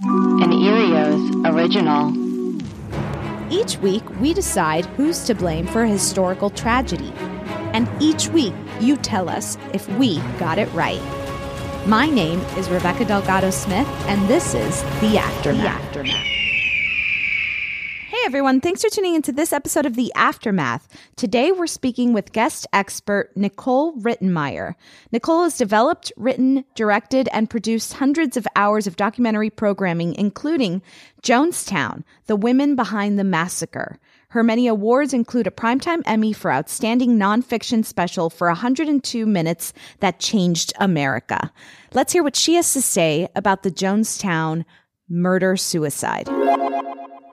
An Erios original. Each week, we decide who's to blame for a historical tragedy. And each week, you tell us if we got it right. My name is Rebecca Delgado Smith, and this is The Aftermath. The Aftermath. Hey everyone, thanks for tuning into this episode of The Aftermath. Today we're speaking with guest expert Nicole Rittenmeyer. Nicole has developed, written, directed, and produced hundreds of hours of documentary programming, including Jonestown, The Women Behind the Massacre. Her many awards include a Primetime Emmy for Outstanding Nonfiction Special for 102 Minutes That Changed America. Let's hear what she has to say about the Jonestown murder suicide.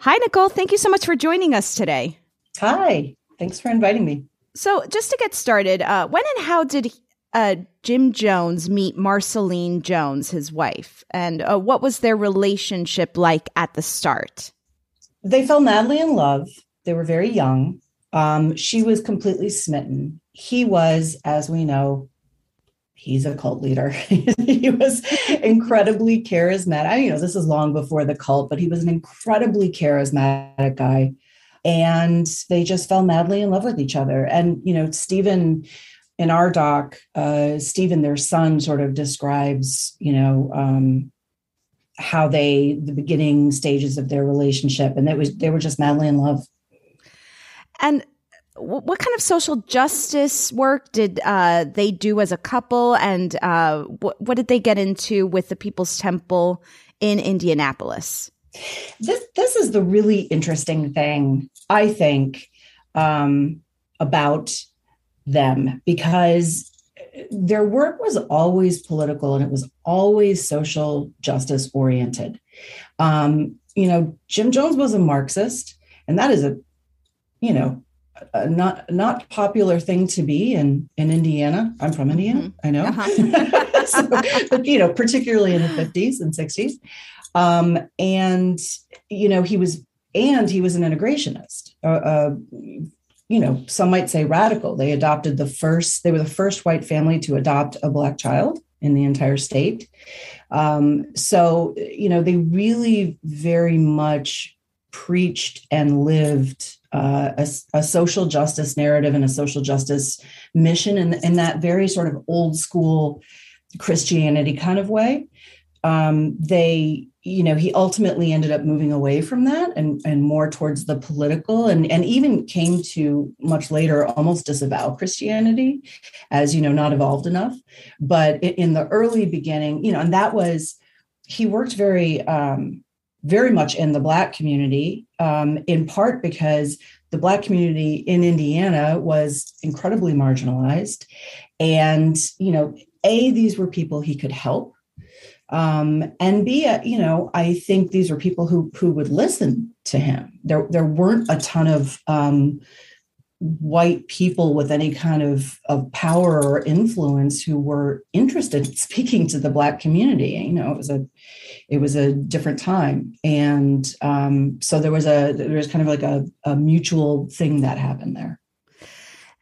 Hi, Nicole. Thank you so much for joining us today. Hi. Thanks for inviting me. So, just to get started, uh, when and how did uh, Jim Jones meet Marceline Jones, his wife? And uh, what was their relationship like at the start? They fell madly in love. They were very young. Um, she was completely smitten. He was, as we know, he's a cult leader. he was incredibly charismatic. I, you know, this is long before the cult, but he was an incredibly charismatic guy. And they just fell madly in love with each other. And, you know, Stephen in our doc, uh, Stephen, their son, sort of describes, you know, um, how they the beginning stages of their relationship, and it was they were just madly in love. And what kind of social justice work did uh, they do as a couple, and uh, what, what did they get into with the People's Temple in Indianapolis? This this is the really interesting thing, I think, um, about them because their work was always political and it was always social justice oriented. Um, you know, Jim Jones was a Marxist, and that is a, you know, a not not popular thing to be in in Indiana. I'm from Indiana. Mm-hmm. I know, uh-huh. so, but you know, particularly in the 50s and 60s. Um, and you know, he was and he was an integrationist. Uh, uh, you know, some might say radical. They adopted the first. They were the first white family to adopt a black child in the entire state. Um, so you know, they really very much preached and lived uh, a, a, social justice narrative and a social justice mission in, in that very sort of old school Christianity kind of way. Um, they, you know, he ultimately ended up moving away from that and, and more towards the political and, and even came to much later almost disavow Christianity as, you know, not evolved enough. But in the early beginning, you know, and that was, he worked very, um, very much in the Black community, um, in part because the Black community in Indiana was incredibly marginalized. And, you know, A, these were people he could help. um, and b uh, you know i think these were people who who would listen to him there there weren't a ton of um, white people with any kind of, of power or influence who were interested in speaking to the black community you know it was a it was a different time and um, so there was a there was kind of like a, a mutual thing that happened there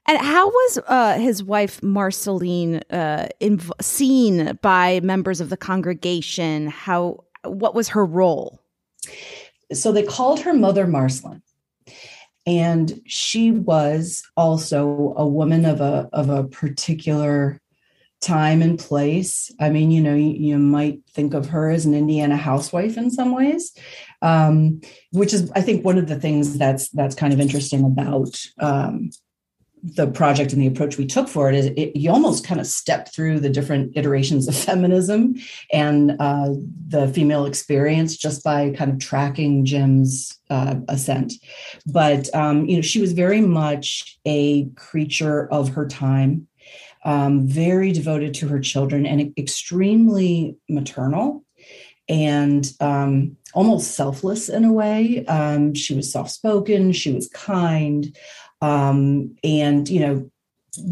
and how was uh, his wife Marceline uh, inv- seen by members of the congregation? How what was her role? So they called her Mother Marceline, and she was also a woman of a of a particular time and place. I mean, you know, you, you might think of her as an Indiana housewife in some ways, um, which is, I think, one of the things that's that's kind of interesting about um, the project and the approach we took for it is it, you almost kind of step through the different iterations of feminism and uh, the female experience just by kind of tracking Jim's uh, ascent. But um, you know, she was very much a creature of her time, um, very devoted to her children, and extremely maternal and um, almost selfless in a way. Um, she was soft spoken. She was kind. Um, and, you know,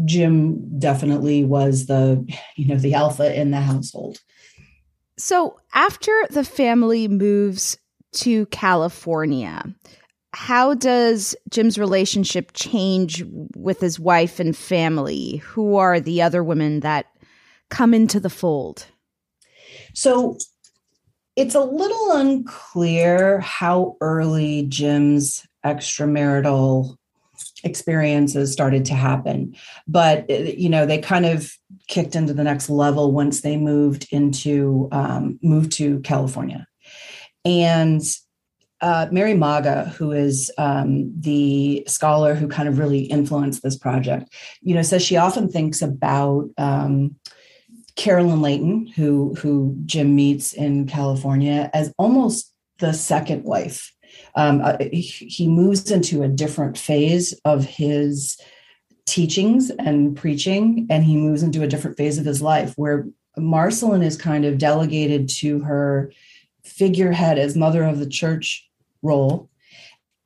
Jim definitely was the, you know, the alpha in the household. So after the family moves to California, how does Jim's relationship change with his wife and family? Who are the other women that come into the fold? So it's a little unclear how early Jim's extramarital experiences started to happen but you know they kind of kicked into the next level once they moved into um, moved to california and uh, mary maaga who is um, the scholar who kind of really influenced this project you know says she often thinks about um, carolyn layton who who jim meets in california as almost the second wife. Um, uh, he moves into a different phase of his teachings and preaching, and he moves into a different phase of his life where Marceline is kind of delegated to her figurehead as mother of the church role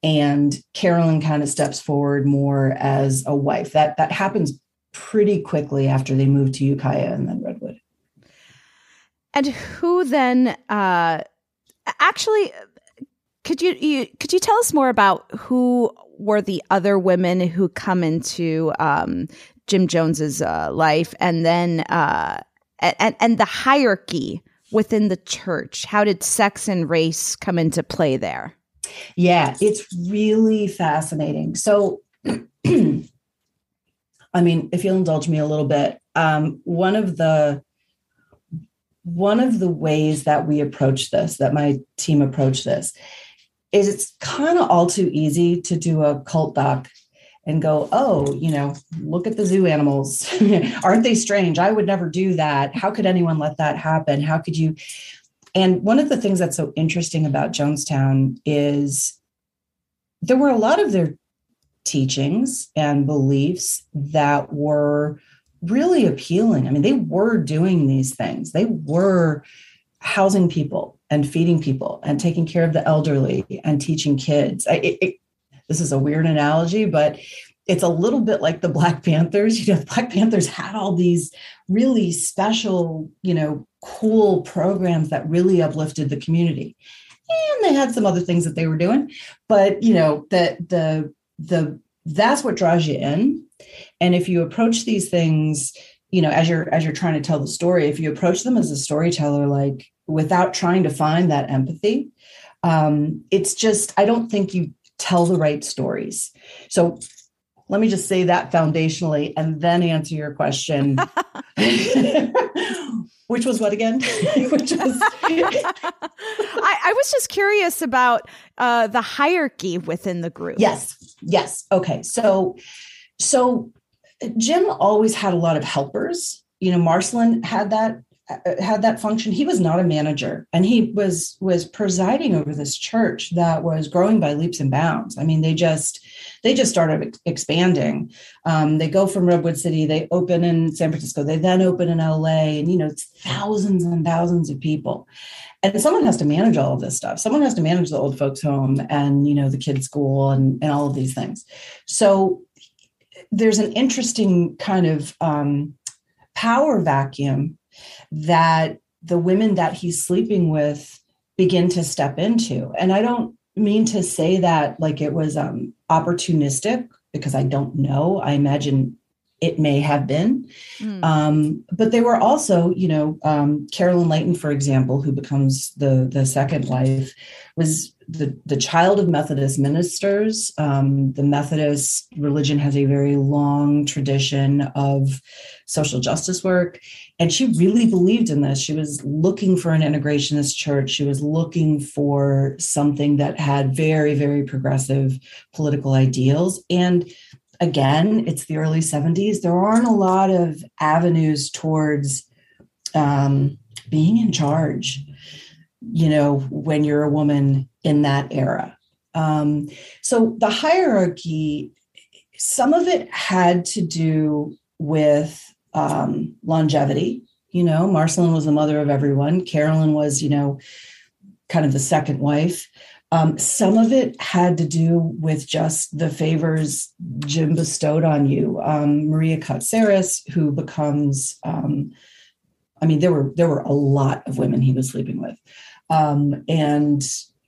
and Carolyn kind of steps forward more as a wife. That that happens pretty quickly after they move to Ukiah and then Redwood. And who then uh actually could you, you could you tell us more about who were the other women who come into um, Jim Jones's uh, life, and then uh, and and the hierarchy within the church? How did sex and race come into play there? Yeah, it's really fascinating. So, I mean, if you'll indulge me a little bit, um, one of the one of the ways that we approach this, that my team approach this, is it's kind of all too easy to do a cult doc and go, oh, you know, look at the zoo animals. Aren't they strange? I would never do that. How could anyone let that happen? How could you? And one of the things that's so interesting about Jonestown is there were a lot of their teachings and beliefs that were really appealing. I mean, they were doing these things, they were housing people and feeding people and taking care of the elderly and teaching kids. It, it, this is a weird analogy, but it's a little bit like the Black Panthers. You know, the Black Panthers had all these really special, you know, cool programs that really uplifted the community. And they had some other things that they were doing, but you know, that the the that's what draws you in. And if you approach these things you know as you're as you're trying to tell the story if you approach them as a storyteller like without trying to find that empathy um it's just i don't think you tell the right stories so let me just say that foundationally and then answer your question. Which was what again? Which was I, I, was just curious about uh, the hierarchy within the group. Yes yes okay. So so Jim always had a lot of helpers. You know, Marceline had that had that function. He was not a manager and he was was presiding over this church that was growing by leaps and bounds. I mean they just they just started expanding. Um, they go from redwood city they open in san francisco they then open in la and you know it's thousands and thousands of people. And someone has to manage all of this stuff. Someone has to manage the old folks home and you know the kids school and, and all of these things. So there's an interesting kind of um, power vacuum that the women that he's sleeping with begin to step into. And I don't mean to say that like it was um, opportunistic because I don't know. I imagine it may have been. Mm. Um, but they were also, you know, um, Carolyn Layton, for example, who becomes the the second wife, was the, the child of Methodist ministers. Um, the Methodist religion has a very long tradition of social justice work. And she really believed in this. She was looking for an integrationist church. She was looking for something that had very, very progressive political ideals. And again, it's the early 70s. There aren't a lot of avenues towards um, being in charge, you know, when you're a woman in that era. Um, so the hierarchy, some of it had to do with um, longevity. You know, Marceline was the mother of everyone. Carolyn was, you know, kind of the second wife. Um, some of it had to do with just the favors Jim bestowed on you. Um, Maria Katsaris, who becomes, um, I mean, there were there were a lot of women he was sleeping with, um, and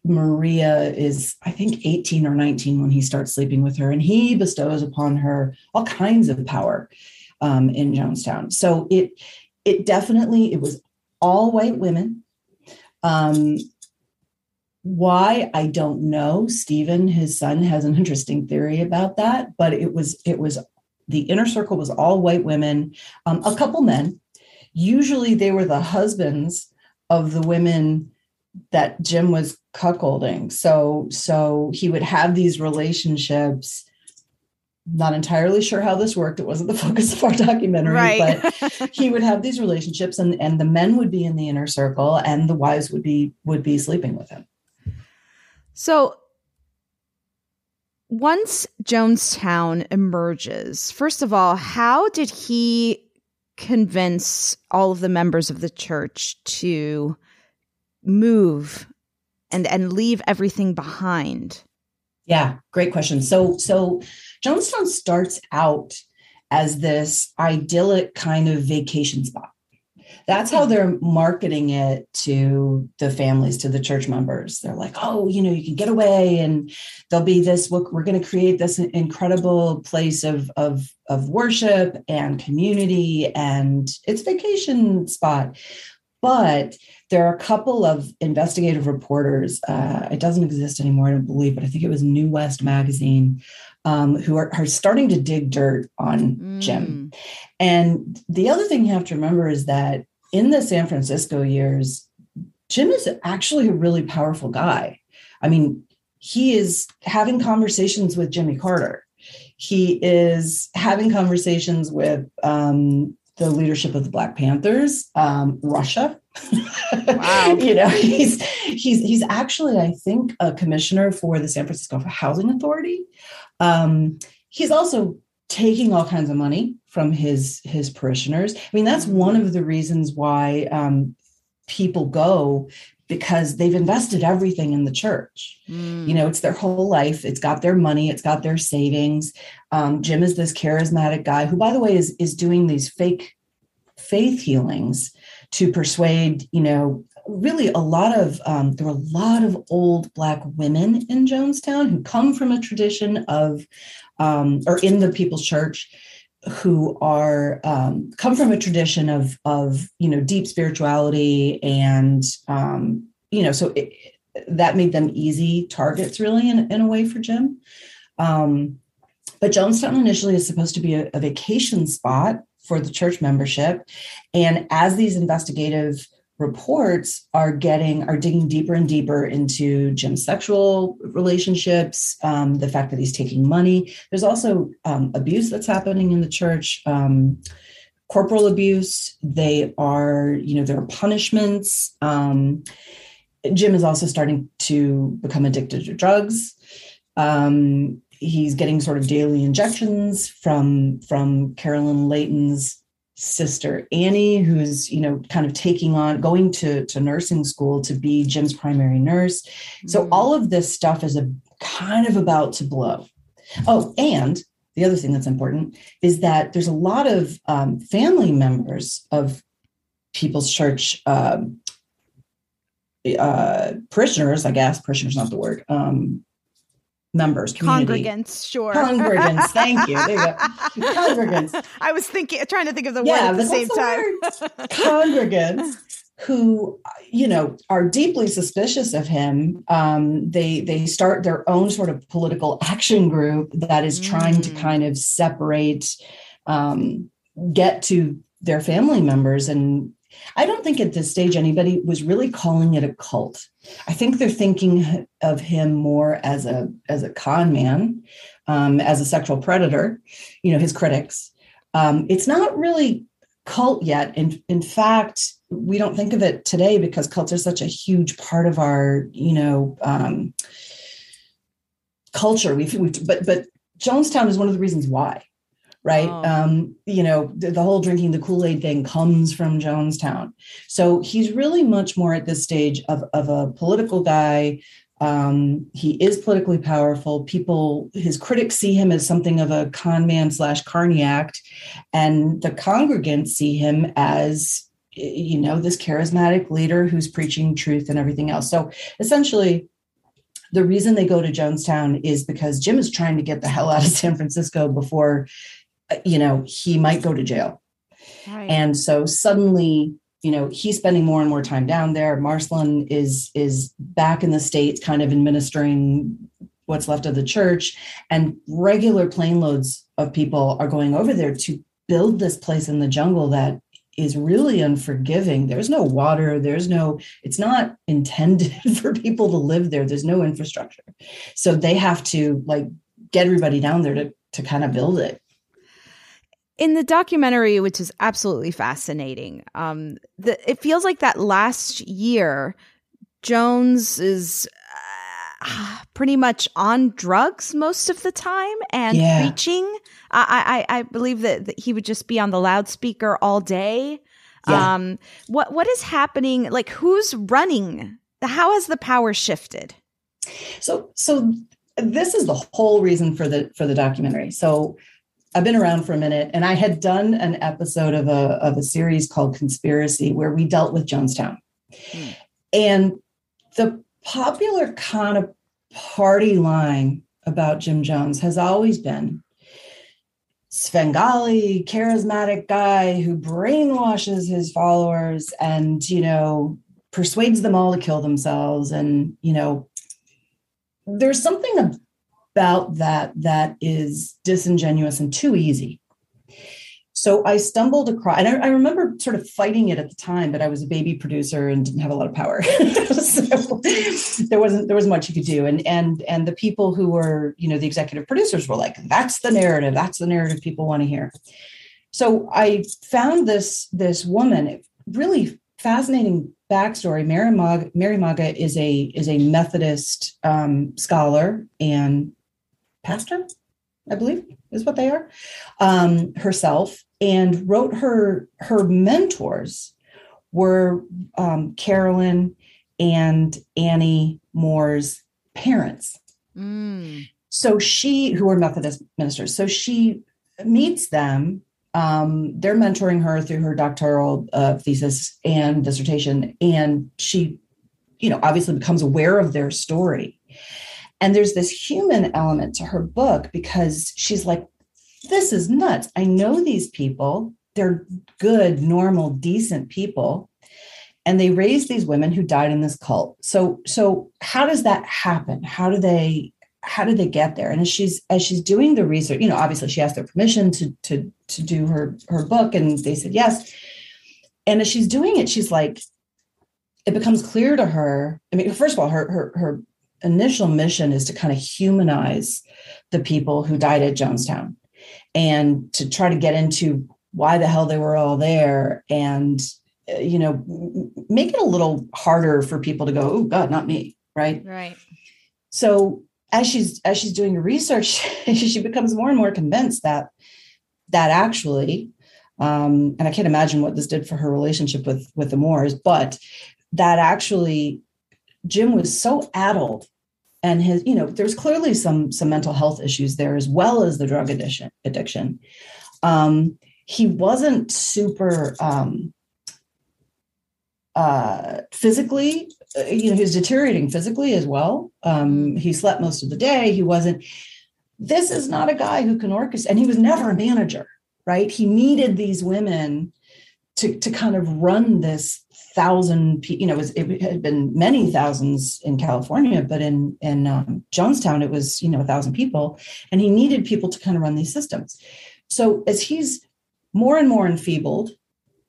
Maria is, I think, 18 or 19 when he starts sleeping with her, and he bestows upon her all kinds of power um, in Jonestown. So it it definitely it was all white women. Um, why I don't know. Stephen, his son, has an interesting theory about that, but it was it was the inner circle was all white women, um, a couple men. Usually, they were the husbands of the women that Jim was cuckolding. So so he would have these relationships not entirely sure how this worked. It wasn't the focus of our documentary, right. but he would have these relationships and, and the men would be in the inner circle and the wives would be would be sleeping with him. So once Jonestown emerges, first of all, how did he convince all of the members of the church to move and and leave everything behind? Yeah, great question. So so Jonestown starts out as this idyllic kind of vacation spot. That's how hmm. they're marketing it to the families, to the church members. They're like, oh, you know, you can get away and there'll be this, we're going to create this incredible place of, of, of worship and community and it's vacation spot. But there are a couple of investigative reporters. Uh, it doesn't exist anymore, I don't believe, but I think it was New West magazine um, who are, are, starting to dig dirt on mm. Jim. And the other thing you have to remember is that in the San Francisco years, Jim is actually a really powerful guy. I mean, he is having conversations with Jimmy Carter. He is having conversations with um, the leadership of the Black Panthers, um, Russia. Wow. you know, he's he's he's actually, I think, a commissioner for the San Francisco Housing Authority. Um, he's also taking all kinds of money from his his parishioners. I mean, that's one of the reasons why um, people go because they've invested everything in the church. Mm. You know, it's their whole life. It's got their money. It's got their savings. Um, Jim is this charismatic guy who, by the way, is is doing these fake faith healings to persuade you know really a lot of um, there were a lot of old black women in jonestown who come from a tradition of um, or in the people's church who are um, come from a tradition of of you know deep spirituality and um, you know so it, that made them easy targets really in, in a way for jim. Um, but jonestown initially is supposed to be a, a vacation spot for the church membership. And as these investigative reports are getting are digging deeper and deeper into Jim's sexual relationships, um, the fact that he's taking money. There's also um, abuse that's happening in the church. Um, corporal abuse. They are, you know, there are punishments. Um, Jim is also starting to become addicted to drugs. Um, he's getting sort of daily injections from from Carolyn Layton's sister Annie, who's you know kind of taking on going to to nursing school to be Jim's primary nurse. Mm. So all of this stuff is a kind of about to blow. Oh, and the other thing that's important is that there's a lot of um, family members of People's Church um, uh, parishioners, I guess parishioners not the word, um, members, community. congregants, sure. Congregants, thank you. There you go. Congregants. I was thinking, trying to think of the yeah, word at the same time. congregants who, you know, are deeply suspicious of him. Um, they they start their own sort of political action group that is trying to mm. kind of separate, um, get to their family members and I don't think at this stage anybody was really calling it a cult. I think they're thinking of him more as a as a con man, um, as a sexual predator. You know, his critics. Um, it's not really cult yet. In in fact, we don't think of it today because cults are such a huge part of our you know um, culture. We've, we've but but Jonestown is one of the reasons why right? Oh. Um, you know, the, the whole drinking the Kool Aid thing comes from Jonestown. So he's really much more at this stage of, of a political guy. Um, he is politically powerful. People, his critics see him as something of a con man slash carniac, and the congregants see him as, you know, this charismatic leader who's preaching truth and everything else. So essentially, the reason they go to Jonestown is because Jim is trying to get the hell out of San Francisco before Uh, you know, he might go to jail. Right. And so suddenly, you know, he's spending more and more time down there. Marceline is is back in the states, kind of administering what's left of the church, and regular plane loads of people are going over there to build this place in the jungle that is really unforgiving. There's no water. There's no. It's not intended for people to live there. There's no infrastructure, so they have to like get everybody down there to to kind of build it in the documentary, which is absolutely fascinating, um, the, it feels like that last year, Jones is uh, pretty much on drugs most of the time and yeah. preaching. I, I, I believe that, that, he would just be on the loudspeaker all day. Yeah. Um, what what is happening? Like, who's running? How has the power shifted? So, so this is the whole reason for the for the documentary. So I've been around for a minute, and I had done an episode of a of a series called Conspiracy where we dealt with Jonestown, hmm. and the popular kind of party line about Jim Jones has always been Svengali, charismatic guy who brainwashes his followers and you know persuades them all to kill themselves, and you know there's something about that that is disingenuous and too easy. So I stumbled across, and I, I, remember sort of fighting it at the time, but I was a baby producer and didn't have a lot of power. so there wasn't there was much you could do. And and and the people who were, you know, the executive producers were like, that's the narrative, that's the narrative people want to hear. So I found this this woman, really fascinating backstory. Mary Maaga, Mary Maaga is a is a Methodist um, scholar and pastor, I believe is what they are, um, herself, and wrote her her mentors were um, Carolyn and Annie Moore's parents. Mm. So she, who were Methodist ministers, so she meets them. Um, they're mentoring her through her doctoral uh, thesis and dissertation, and she, you know, obviously becomes aware of their story and there's this human element to her book because she's like, this is nuts. I know these people. They're good, normal, decent people. And they raised these women who died in this cult. So, so how does that happen? How do they how did they get there? And as she's as she's doing the research, you know, obviously she asked their permission to to to do her her book, and they said yes. And as she's doing it, she's like, it becomes clear to her. I mean, first of all, her her her initial mission is to kind of humanize the people who died at Jonestown and to try to get into why the hell they were all there and uh, you know make it a little harder for people to go oh god not me right? Right. So as she's as she's doing her research she becomes more and more convinced that that actually um, and i can't imagine what this did for her relationship with with the moores but that actually jim was so addled and his you know there's clearly some some mental health issues there as well as the drug addiction addiction. Um, he wasn't super um, uh, physically uh, you know he was deteriorating physically as well. Um, mm-hmm. he slept most of the day. He wasn't this is not a guy who can orchestrate and he was never a manager right? He needed these women to to kind of run this thousand you know it, was, it had been many thousands in california but in in um, jonestown it was you know a thousand people and he needed people to kind of run these systems. So as he's more and more enfeebled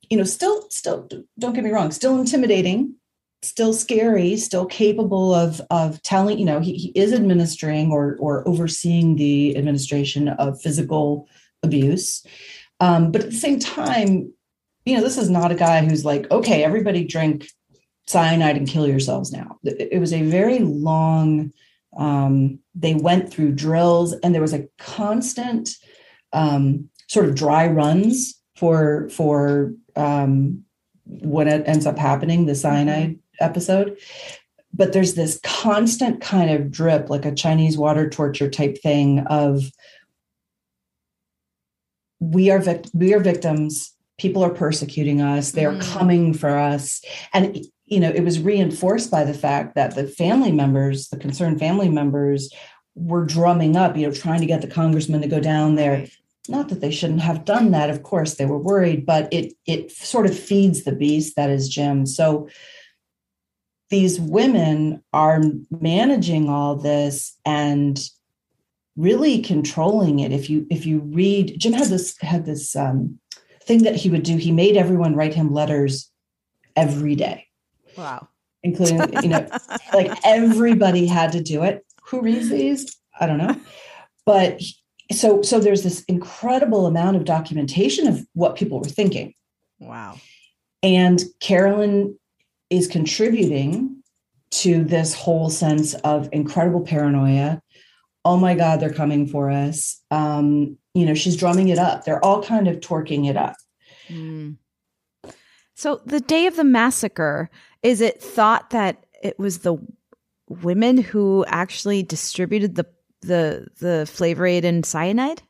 you know still still don't get me wrong still intimidating still scary still capable of of telling you know he, he is administering or or overseeing the administration of physical abuse. Um, but at the same time you know this is not a guy who's like okay everybody drink cyanide and kill yourselves now it was a very long um, they went through drills and there was a constant um, sort of dry runs for for um, what ends up happening, the cyanide mm-hmm. episode. But there's this constant kind of drip, like a Chinese water torture type thing of we are we are victims. People are persecuting us. They are mm. coming for us, and you know it was reinforced by the fact that the family members, the concerned family members, were drumming up, you know, trying to get the congressman to go down there not that they shouldn't have done that of course they were worried but it it sort of feeds the beast that is jim so these women are managing all this and really controlling it if you if you read jim had this had this um, thing that he would do he made everyone write him letters every day. Wow. Including you know like everybody had to do it. Who reads these? I don't know. But so so there's this incredible amount of documentation of what people were thinking. Wow. And carolyn is contributing to this whole sense of incredible paranoia oh my god they're coming for us um, you know she's drumming it up they're all kind of torquing it up mm. so the day of the massacre is it thought that it was the women who actually distributed the the the flavor aid and cyanide?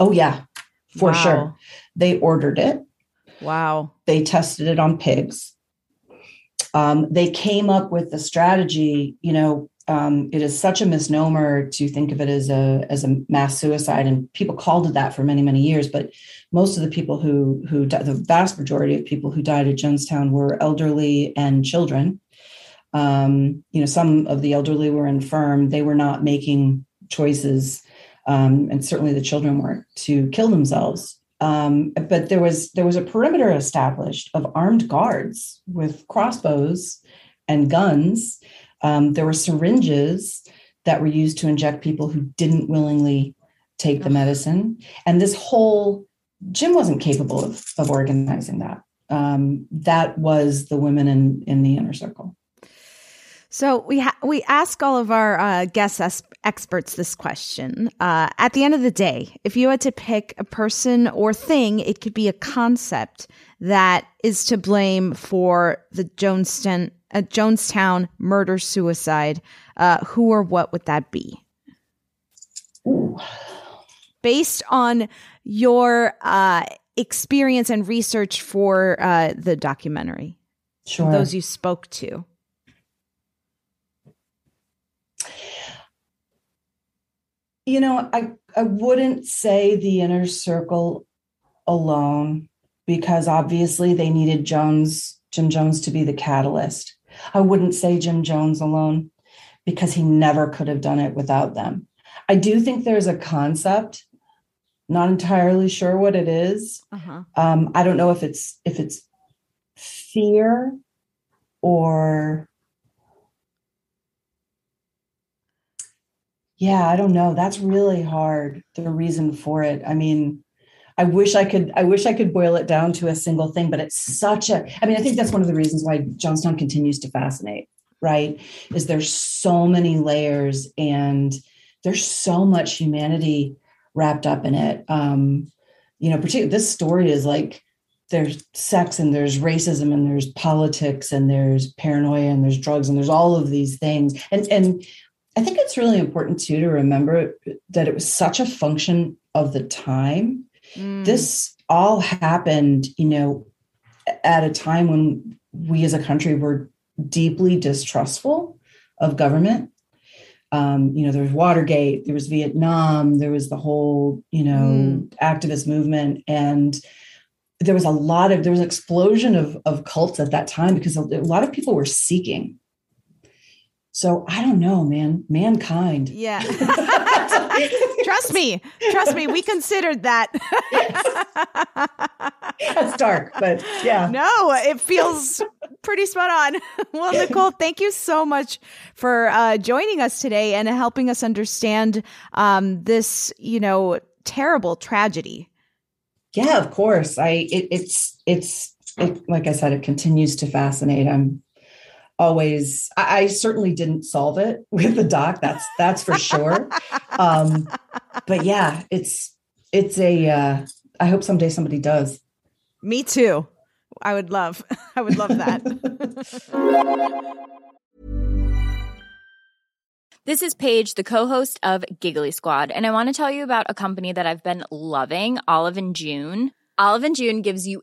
Oh yeah, for wow. sure. They ordered it. Wow. They tested it on pigs. Um, they came up with the strategy. You know, um, it is such a misnomer to think of it as a as a mass suicide, and people called it that for many many years. But most of the people who who the vast majority of people who died at Jonestown were elderly and children. Um, you know, some of the elderly were infirm. They were not making choices, um, and certainly the children weren't to kill themselves. Um, but there was there was a perimeter established of armed guards with crossbows and guns. Um, there were syringes that were used to inject people who didn't willingly take the medicine, and this whole Jim wasn't capable of, of organizing that. Um, that was the women in in the inner circle. So we ha- we ask all of our uh, guest es- experts this question. Uh, at the end of the day, if you had to pick a person or thing, it could be a concept that is to blame for the Jonestown uh, Jonestown murder suicide. Uh, who or what would that be? Ooh. Based on your uh, experience and research for uh, the documentary, sure. those you spoke to. you know, I, I wouldn't say the inner circle alone because obviously they needed Jones, Jim Jones to be the catalyst. I wouldn't say Jim Jones alone because he never could have done it without them. I do think there's a concept, not entirely sure what it is. Uh-huh. Um, I don't know if it's if it's fear or yeah, I don't know. That's really hard. The reason for it. I mean, I wish I could I wish I could boil it down to a single thing, but it's such a I mean, I think that's one of the reasons why Jonestown continues to fascinate, right? Is there's so many layers and there's so much humanity wrapped up in it. Um, you know, particularly this story is like there's sex and there's racism and there's politics and there's paranoia and there's drugs and there's all of these things. And and I think it's really important too to remember that it was such a function of the time. Mm. This all happened, you know, at a time when we as a country were deeply distrustful of government. Um, you know, there was Watergate, there was Vietnam, there was the whole, you know, mm. activist movement. And there was a lot of, there was an explosion of, of cults at that time because a lot of people were seeking so I don't know, man. Mankind. Yeah. trust me. Trust me. We considered that. That's dark, but yeah. No, it feels pretty spot on. Well, Nicole, thank you so much for uh, joining us today and helping us understand um, this, you know, terrible tragedy. Yeah, of course. I it, it's it's it, like I said, it continues to fascinate. I'm always I, I, certainly didn't solve it with the doc that's that's for sure. Um but yeah it's it's a uh i hope someday somebody does. Me too. I would love i would love that. This is paige the co-host of giggly squad and i want to tell you about a company that i've been loving olive and june. Olive and june gives you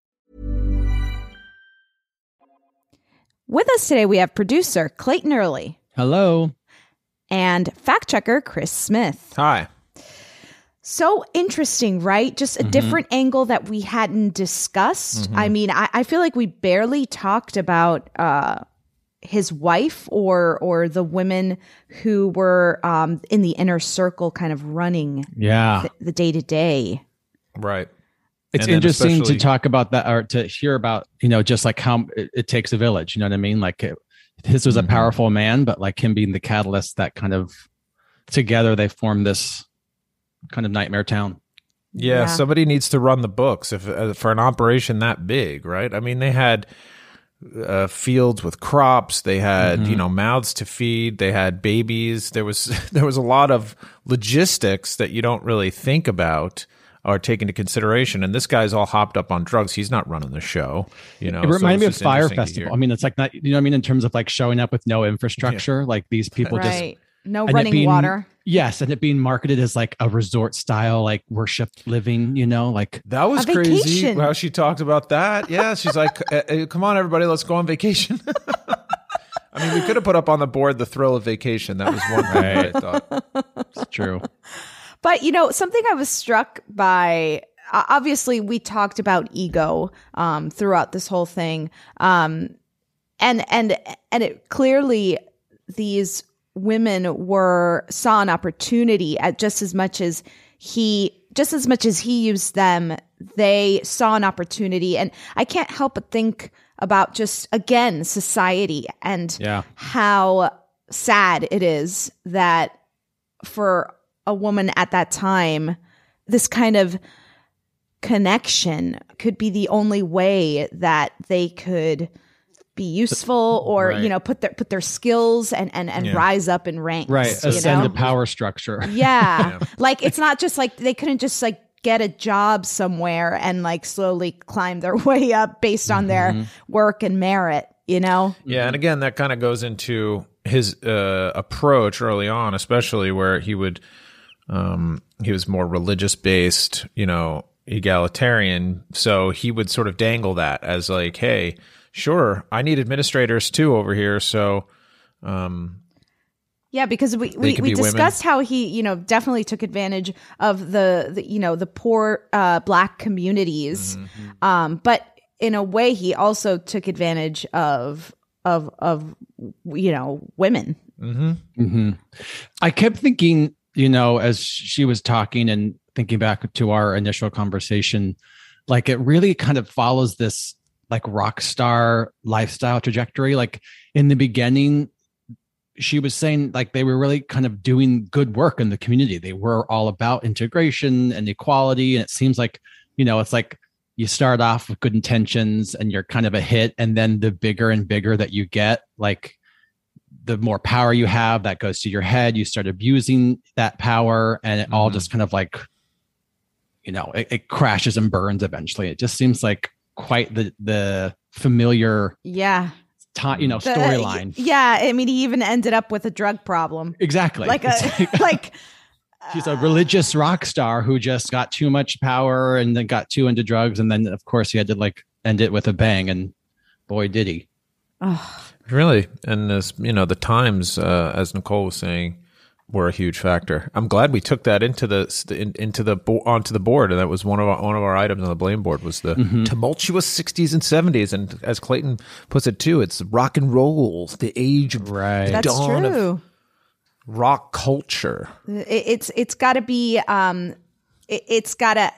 With us today, we have producer Clayton Early. Hello. And fact checker Chris Smith. Hi. So interesting, right? Just a mm-hmm. different angle that we hadn't discussed. Mm-hmm. I mean, I, I, feel like we barely talked about uh, his wife or or the women who were um, in the inner circle, kind of running, yeah, the day to day. Right. It's interesting to talk about that or to hear about, you know, just like how it, it takes a village. You know what I mean? Like it, his was a mm-hmm. powerful man, but like him being the catalyst that kind of together they form this kind of nightmare town. Yeah, yeah. somebody needs to run the books if uh, for an operation that big, right? I mean, they had uh, fields with crops. They had mm-hmm. you know mouths to feed. They had babies. There was there was a lot of logistics that you don't really think about or taken into consideration. And this guy's all hopped up on drugs. He's not running the show. You know, it reminded so me of Fyre Festival. I mean, it's like not you know I mean in terms of like showing up with no infrastructure. Yeah. Like these people right. just no running being, water. Yes, and it being marketed as like a resort style, like worship living. You know, like that was crazy. How she talked about that. Yeah, she's like, uh, "Come on, everybody, let's go on vacation." I mean, we could have put up on the board the thrill of vacation. That was one right. I thought. It's true. But you know, something I was struck by. Obviously, we talked about ego um, throughout this whole thing, um, and and and it clearly these women were saw an opportunity at just as much as he just as much as he used them they saw an opportunity and i can't help but think about just again society and yeah. how sad it is that for a woman at that time this kind of connection could be the only way that they could be useful or right. you know put their put their skills and and, and yeah. rise up in ranks right ascend the power structure yeah. yeah like it's not just like they couldn't just like get a job somewhere and like slowly climb their way up based on their mm-hmm. work and merit you know yeah and again that kind of goes into his uh, approach early on especially where he would um he was more religious based you know egalitarian so he would sort of dangle that as like hey sure, I need administrators too over here. So, um, yeah, because we, we, we discussed women. how he, you know, definitely took advantage of the, the you know, the poor uh, black communities. Mm-hmm. Um, but in a way, he also took advantage of of of you know women. Mm-hmm. Mm-hmm. I kept thinking, you know, as she was talking and thinking back to our initial conversation, like it really kind of follows this like rock star lifestyle trajectory. Like in the beginning, she was saying like they were really kind of doing good work in the community. They were all about integration and equality. And it seems like, you know, it's like you start off with good intentions and you're kind of a hit. And then the bigger and bigger that you get, like the more power you have, that goes to your head. You start abusing that power and it mm-hmm. all just kind of like, you know, it, it crashes and burns eventually. It just seems like quite the the familiar yeah you know storyline yeah i mean he even ended up with a drug problem exactly like a like she's a religious rock star who just got too much power and then got too into drugs and then of course he had to like end it with a bang and boy did he oh. Really and as you know the times uh, as nicole was saying were a huge factor. I'm glad we took that into the into the onto the board, and that was one of our, one of our items on the blame board was the mm-hmm. tumultuous 60s and 70s, and as Clayton puts it too, it's rock and roll, the age of right. the That's dawn true. of rock culture. It's it's got to be um, it, it's got to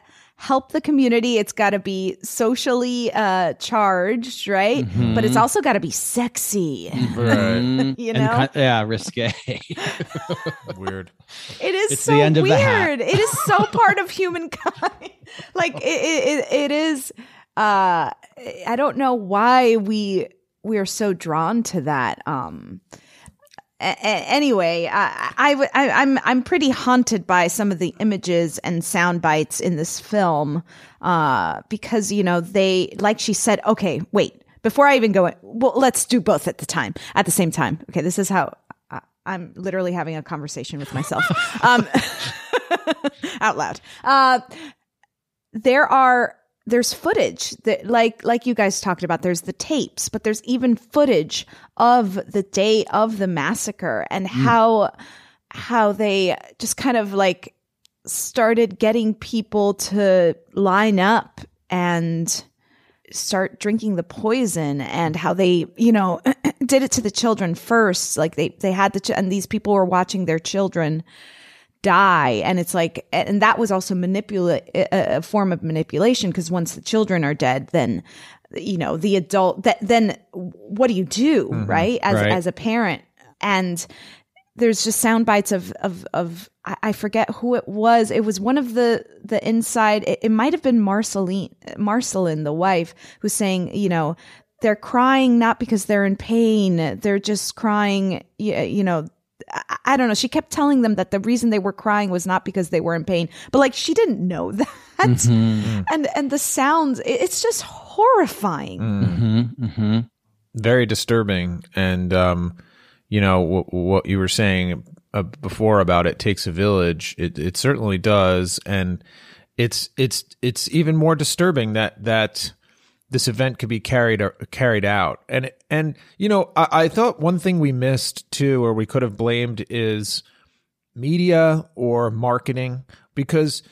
help the community. It's got to be socially uh, charged, right? Mm-hmm. But it's also got to be sexy. Right. you know? Kind, yeah, risque. weird. It is it's so weird. it is so part of humankind. like it, it, it is. Uh, I don't know why we we are so drawn to that. Um, anyway, I, I, I, I'm I'm pretty haunted by some of the images and sound bites in this film, uh, because you know they, like she said, okay, wait, before I even go, in, well, let's do both at the time, at the same time. Okay, this is how I, I'm literally having a conversation with myself, um, out loud. Uh, there are there's footage that like like you guys talked about there's the tapes but there's even footage of the day of the massacre and mm. how how they just kind of like started getting people to line up and start drinking the poison and how they you know did it to the children first like they they had the ch- and these people were watching their children die and it's like and that was also manipulate a form of manipulation because once the children are dead then you know the adult that then what do you do mm-hmm. right as right. as a parent and there's just sound bites of of of I I forget who it was. It was one of the the inside. It, it might have been Marceline, Marceline, the wife, who's saying, you know, they're crying not because they're in pain. They're just crying. You, you know, I, don't know. She kept telling them that the reason they were crying was not because they were in pain, but like she didn't know that. And and the sounds, it's just horrifying. Mm. Mm-hmm. very disturbing and um you know w- what you were saying uh, before about it takes a village it it certainly does and it's it's it's even more disturbing that that this event could be carried carried out. And and you know I, I thought one thing we missed too or we could have blamed is media or marketing because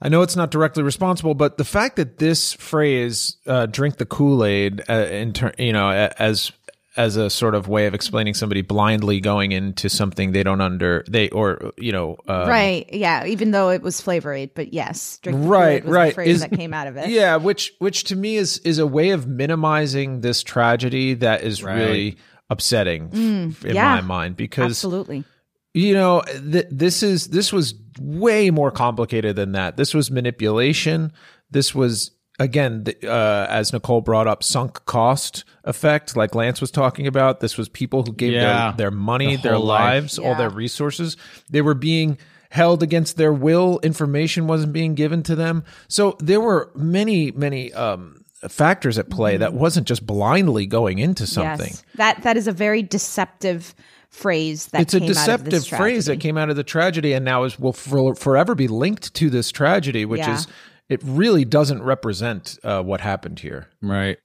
I know it's not directly responsible, but the fact that this phrase uh, "drink the Kool Aid," uh, in ter- you know, as as a sort of way of explaining somebody blindly going into something they don't under they or you know um, right. Yeah. Even though it was Flavor Aid, but yes, drink right was right the phrase that came out of it. yeah which which to me is is a way of minimizing this tragedy that is Right. really upsetting Mm, in yeah. my mind because Absolutely. you know th- this is this was way more complicated than that this was manipulation this was again the, uh, as nicole brought up sunk cost effect like lance was talking about this was people who gave Yeah. their, their money The their whole life. lives all their resources they were being held against their will information wasn't being given to them so there were many many um factors at play that wasn't just blindly going into something Mm-hmm. Yes. That that is a very deceptive phrase that it's a came out of deceptive this phrase that came out of the tragedy and now is will for, forever be linked to this tragedy which Yeah. is it really doesn't represent uh, what happened here Right.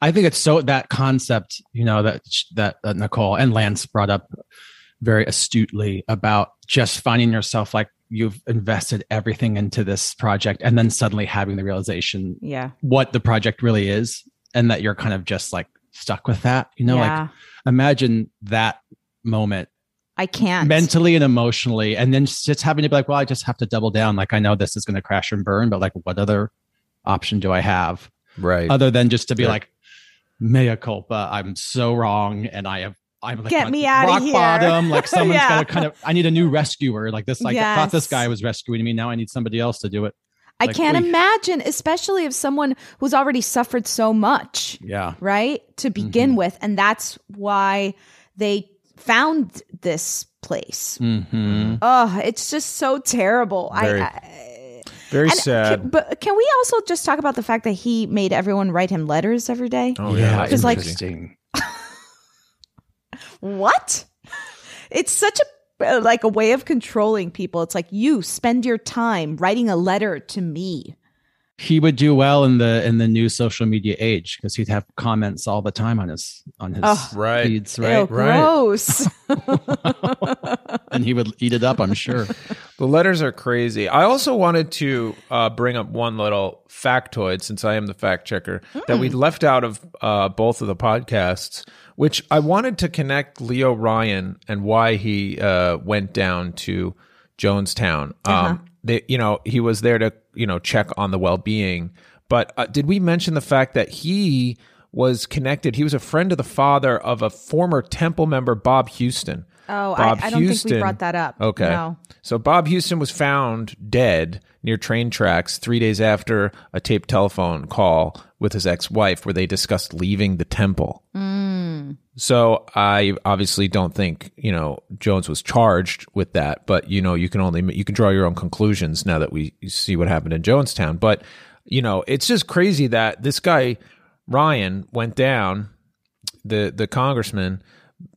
I think it's so that concept, you know, that that, that Nicole and Lance brought up very astutely about just finding yourself like you've invested everything into this project and then suddenly having the realization Yeah. what the project really is and that you're kind of just like stuck with that. You know, Yeah. like imagine that moment I can't. mentally and emotionally and then just having to be like well i just have to double down like i know this is going to crash and burn but like what other option do i have right other than just to be Yeah. like mea culpa i'm so wrong and i have i'm like Get me out rock here. bottom like someone's Yeah. got to kind of i need a new rescuer like this like i thought this guy was rescuing me now i need somebody else to do it I Like, can't we- imagine, especially if someone who's already suffered so much, yeah right? To begin Mm-hmm. with. And that's why they found this place. mm-hmm. Oh, it's just so terrible. Very I, I very and sad Can, but can we also just talk about the fact that he made everyone write him letters every day? oh yeah, that's Because, like- interesting. interesting What? It's such a uh, like a way of controlling people. It's like you spend your time writing a letter to me. He would do well in the in the new social media age because he'd have comments all the time on his on his Ugh. Right. feeds Ew, right right. gross. and he would eat it up i'm sure The letters are crazy. I also wanted to uh, bring up one little factoid, since I am the fact checker, that we left out of uh, both of the podcasts, which I wanted to connect Leo Ryan and why he uh, went down to Jonestown. Um, they, you know, he was there to you know check on the well being. But uh, did we mention the fact that he was connected? He was a friend of the father of a former Temple member, Bob Houston. Oh, Bob I, I don't think we Houston- brought that up. Okay. No. So Bob Houston was found dead near train tracks three days after a taped telephone call with his ex-wife where they discussed leaving the temple. So I obviously don't think, you know, Jones was charged with that, but you know, you can only you can draw your own conclusions now that we see what happened in Jonestown. But you know, it's just crazy that this guy Ryan went down the the congressman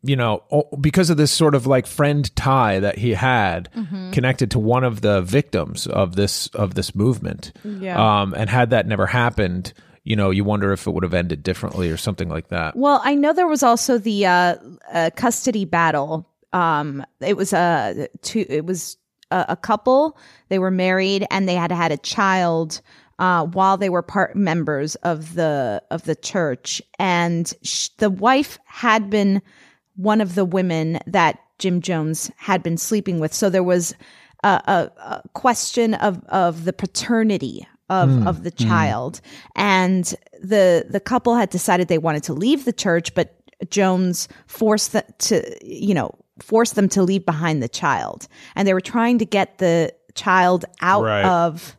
you know because of this sort of like friend tie that he had connected to one of the victims of this of this movement Yeah. um and had that never happened you know you wonder if it would have ended differently or something like that Well, I know there was also the uh, uh, custody battle. Um, it was a two. It was a, a couple. They were married and they had had a child uh, while they were part members of the of the church. And sh- the wife had been one of the women that Jim Jones had been sleeping with. So there was a, a, a question of of the paternity of of the child, and the the couple had decided they wanted to leave the church, but Jones forced the, to you know force them to leave behind the child, and they were trying to get the child out Right. of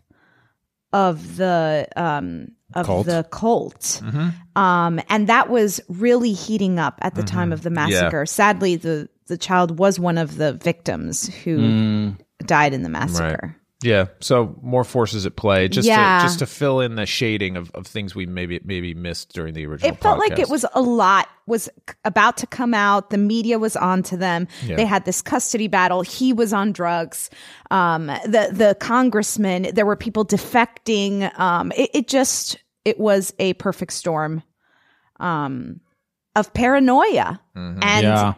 of the um of Cult. the cult. Mhm. Um, and that was really heating up at the time of the Mm-hmm. Yeah. massacre. Sadly, the the child was one of the victims who Mm. died in the massacre. Yeah, so more forces at play, just Yeah. to, just to fill in the shading of, of things we maybe maybe missed during the original. It felt like it was a lot was about to come out. The media was onto them. Yeah. They had this custody battle. He was on drugs. Um, the the congressman. There were people defecting. Um, it, it just it was a perfect storm, um, of paranoia Mm-hmm. and yeah.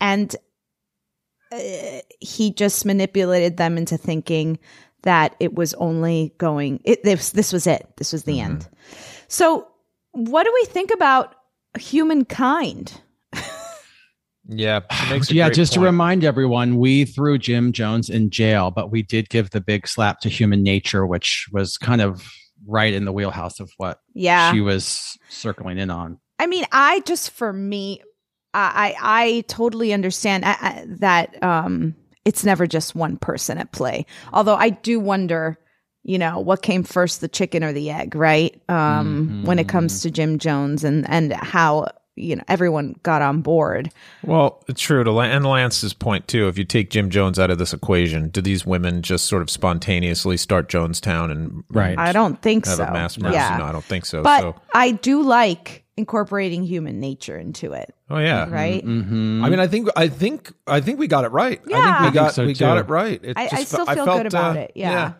and uh, he just manipulated them into thinking that it was only going it this this was it this was the Mm-hmm. end so what do we think about humankind yeah, makes yeah, great just to remind everyone, we threw Jim Jones in jail, but we did give the big slap to human nature, which was kind of right in the wheelhouse of what Yeah. she was circling in on. i mean i just for me i i, I totally understand uh, uh, that um it's never just one person at play although i do wonder you know what came first the chicken or the egg right um when it comes to jim jones and and how you know everyone got on board Well, it's true to and Lance's point too. If you take Jim Jones out of this equation, do these women just sort of spontaneously start Jonestown and Right. I don't think have so. a mass murder? Yeah. No, I don't think so. but so, I do like incorporating human nature into it. oh yeah, Right? Mm-hmm. I mean, I think I think I think we got it right. I Yeah. think we I think got so, we got it right. It I- I still fe- feel felt, good about uh, it. Yeah.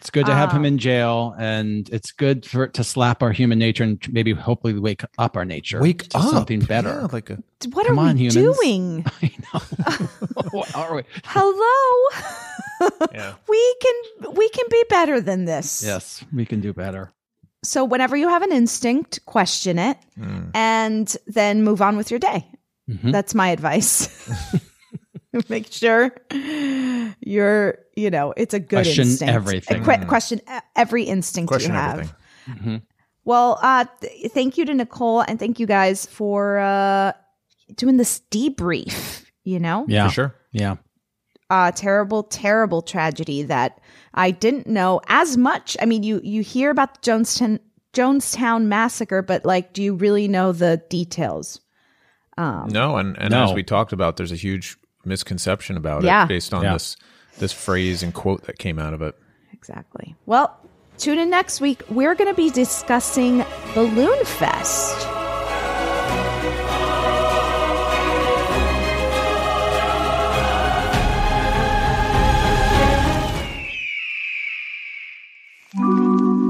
It's good to have him Um, in jail, and it's good for to slap our human nature and maybe hopefully wake up our nature. Wake to up. something better. Yeah, like a What are on, we humans. doing? I know. what are we? Hello. yeah. we can we can be better than this. Yes, we can do better. So whenever you have an instinct, question it Mm. and then move on with your day. Mhm. That's my advice. Make sure you're, you know, it's a good Question instinct. everything. A que- question every instinct Question you have. everything. Mhm. Well, uh, th- thank you to Nicole and thank you guys for uh, doing this debrief. You know, Yeah, For sure. Yeah, uh, terrible, terrible tragedy that I didn't know as much. I mean, you you hear about the Jonestown Jonestown massacre, but like, do you really know the details? Um, No, and, and No. as we talked about, there's a huge misconception about Yeah. it based on Yeah. this this phrase and quote that came out of it. Exactly. Well, tune in next week. We're going to be discussing Balloon Fest.